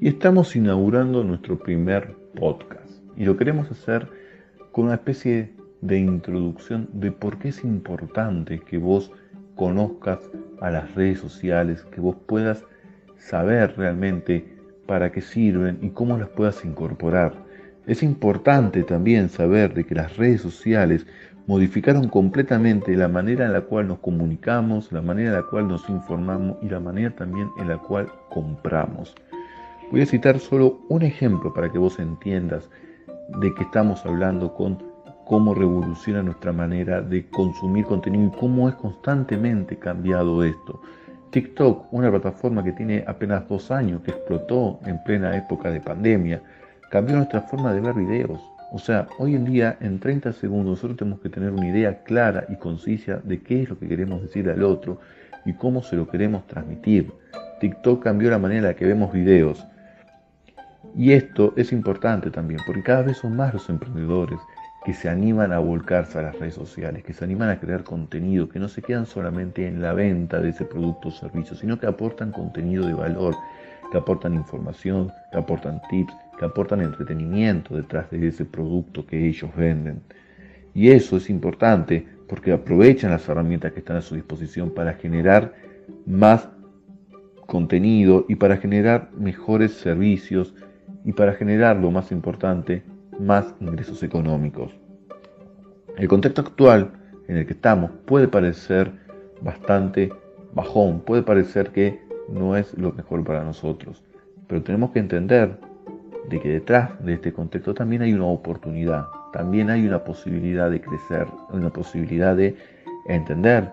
y estamos inaugurando nuestro primer podcast. Y lo queremos hacer con una especie de introducción de por qué es importante que vos conozcas a las redes sociales, que vos puedas saber realmente para qué sirven y cómo las puedas incorporar. Es importante también saber de que las redes sociales modificaron completamente la manera en la cual nos comunicamos, la manera en la cual nos informamos y la manera también en la cual compramos. Voy a citar solo un ejemplo para que vos entiendas de que estamos hablando con cómo revoluciona nuestra manera de consumir contenido y cómo es constantemente cambiado esto. TikTok, una plataforma que tiene apenas dos años, que explotó en plena época de pandemia, cambió nuestra forma de ver videos. O sea, hoy en día en 30 segundos nosotros tenemos que tener una idea clara y concisa de qué es lo que queremos decir al otro y cómo se lo queremos transmitir. TikTok cambió la manera en la que vemos videos. Y esto es importante también, porque cada vez son más los emprendedores que se animan a volcarse a las redes sociales, que se animan a crear contenido, que no se quedan solamente en la venta de ese producto o servicio, sino que aportan contenido de valor, que aportan información, que aportan tips, que aportan entretenimiento detrás de ese producto que ellos venden. Y eso es importante porque aprovechan las herramientas que están a su disposición para generar más contenido y para generar mejores servicios y para generar, lo más importante, más ingresos económicos. El contexto actual en el que estamos puede parecer bastante bajón, puede parecer que no es lo mejor para nosotros, pero tenemos que entender de que detrás de este contexto también hay una oportunidad, también hay una posibilidad de crecer, una posibilidad de entender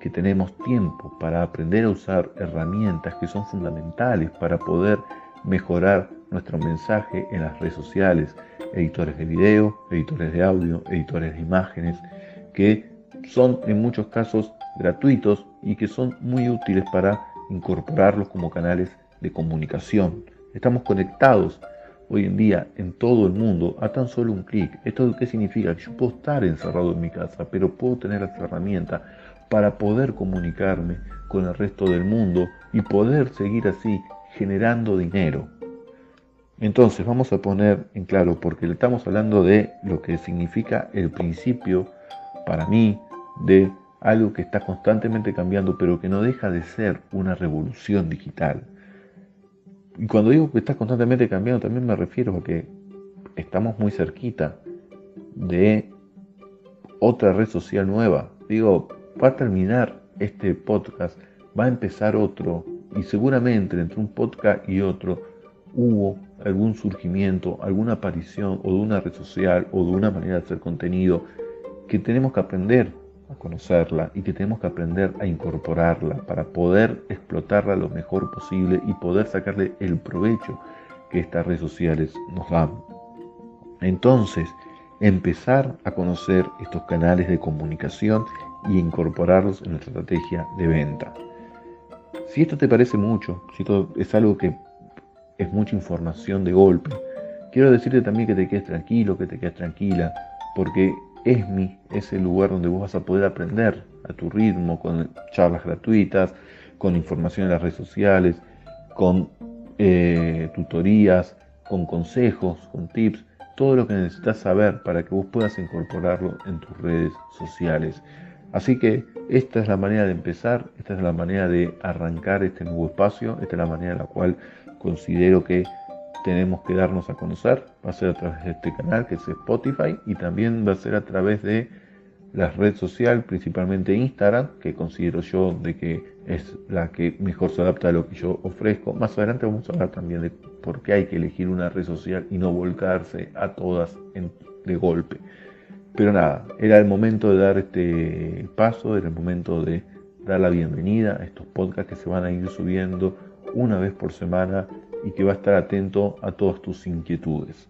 que tenemos tiempo para aprender a usar herramientas que son fundamentales para poder mejorar nuestro mensaje en las redes sociales, editores de video, editores de audio, editores de imágenes, que son en muchos casos gratuitos y que son muy útiles para incorporarlos como canales de comunicación. Estamos conectados hoy en día en todo el mundo a tan solo un clic. ¿Esto qué significa? Que yo puedo estar encerrado en mi casa, pero puedo tener las herramientas para poder comunicarme con el resto del mundo y poder seguir así generando dinero. Entonces vamos a poner en claro, porque le estamos hablando de lo que significa el principio para mí de algo que está constantemente cambiando, pero que no deja de ser una revolución digital. Y cuando digo que está constantemente cambiando, también me refiero a que estamos muy cerquita de otra red social nueva. Digo, va a terminar este podcast, va a empezar otro, y seguramente entre un podcast y otro hubo algún surgimiento, alguna aparición o de una red social o de una manera de hacer contenido que tenemos que aprender a conocerla y que tenemos que aprender a incorporarla para poder explotarla lo mejor posible y poder sacarle el provecho que estas redes sociales nos dan. Entonces, empezar a conocer estos canales de comunicación y incorporarlos en nuestra estrategia de venta. Si esto te parece mucho, si esto es algo que es mucha información de golpe. Quiero decirte también que te quedes tranquilo, que te quedes tranquila, porque ESMI es el lugar donde vos vas a poder aprender a tu ritmo, con charlas gratuitas, con información en las redes sociales, con eh, tutorías, con consejos, con tips, todo lo que necesitas saber para que vos puedas incorporarlo en tus redes sociales. Así que esta es la manera de empezar, esta es la manera de arrancar este nuevo espacio, esta es la manera en la cual considero que tenemos que darnos a conocer. Va a ser a través de este canal que es Spotify y también va a ser a través de la red social, principalmente Instagram, que considero yo de que es la que mejor se adapta a lo que yo ofrezco. Más adelante vamos a hablar también de por qué hay que elegir una red social y no volcarse a todas de golpe. Pero nada, era el momento de dar este paso, era el momento de dar la bienvenida a estos podcasts que se van a ir subiendo una vez por semana y que va a estar atento a todas tus inquietudes.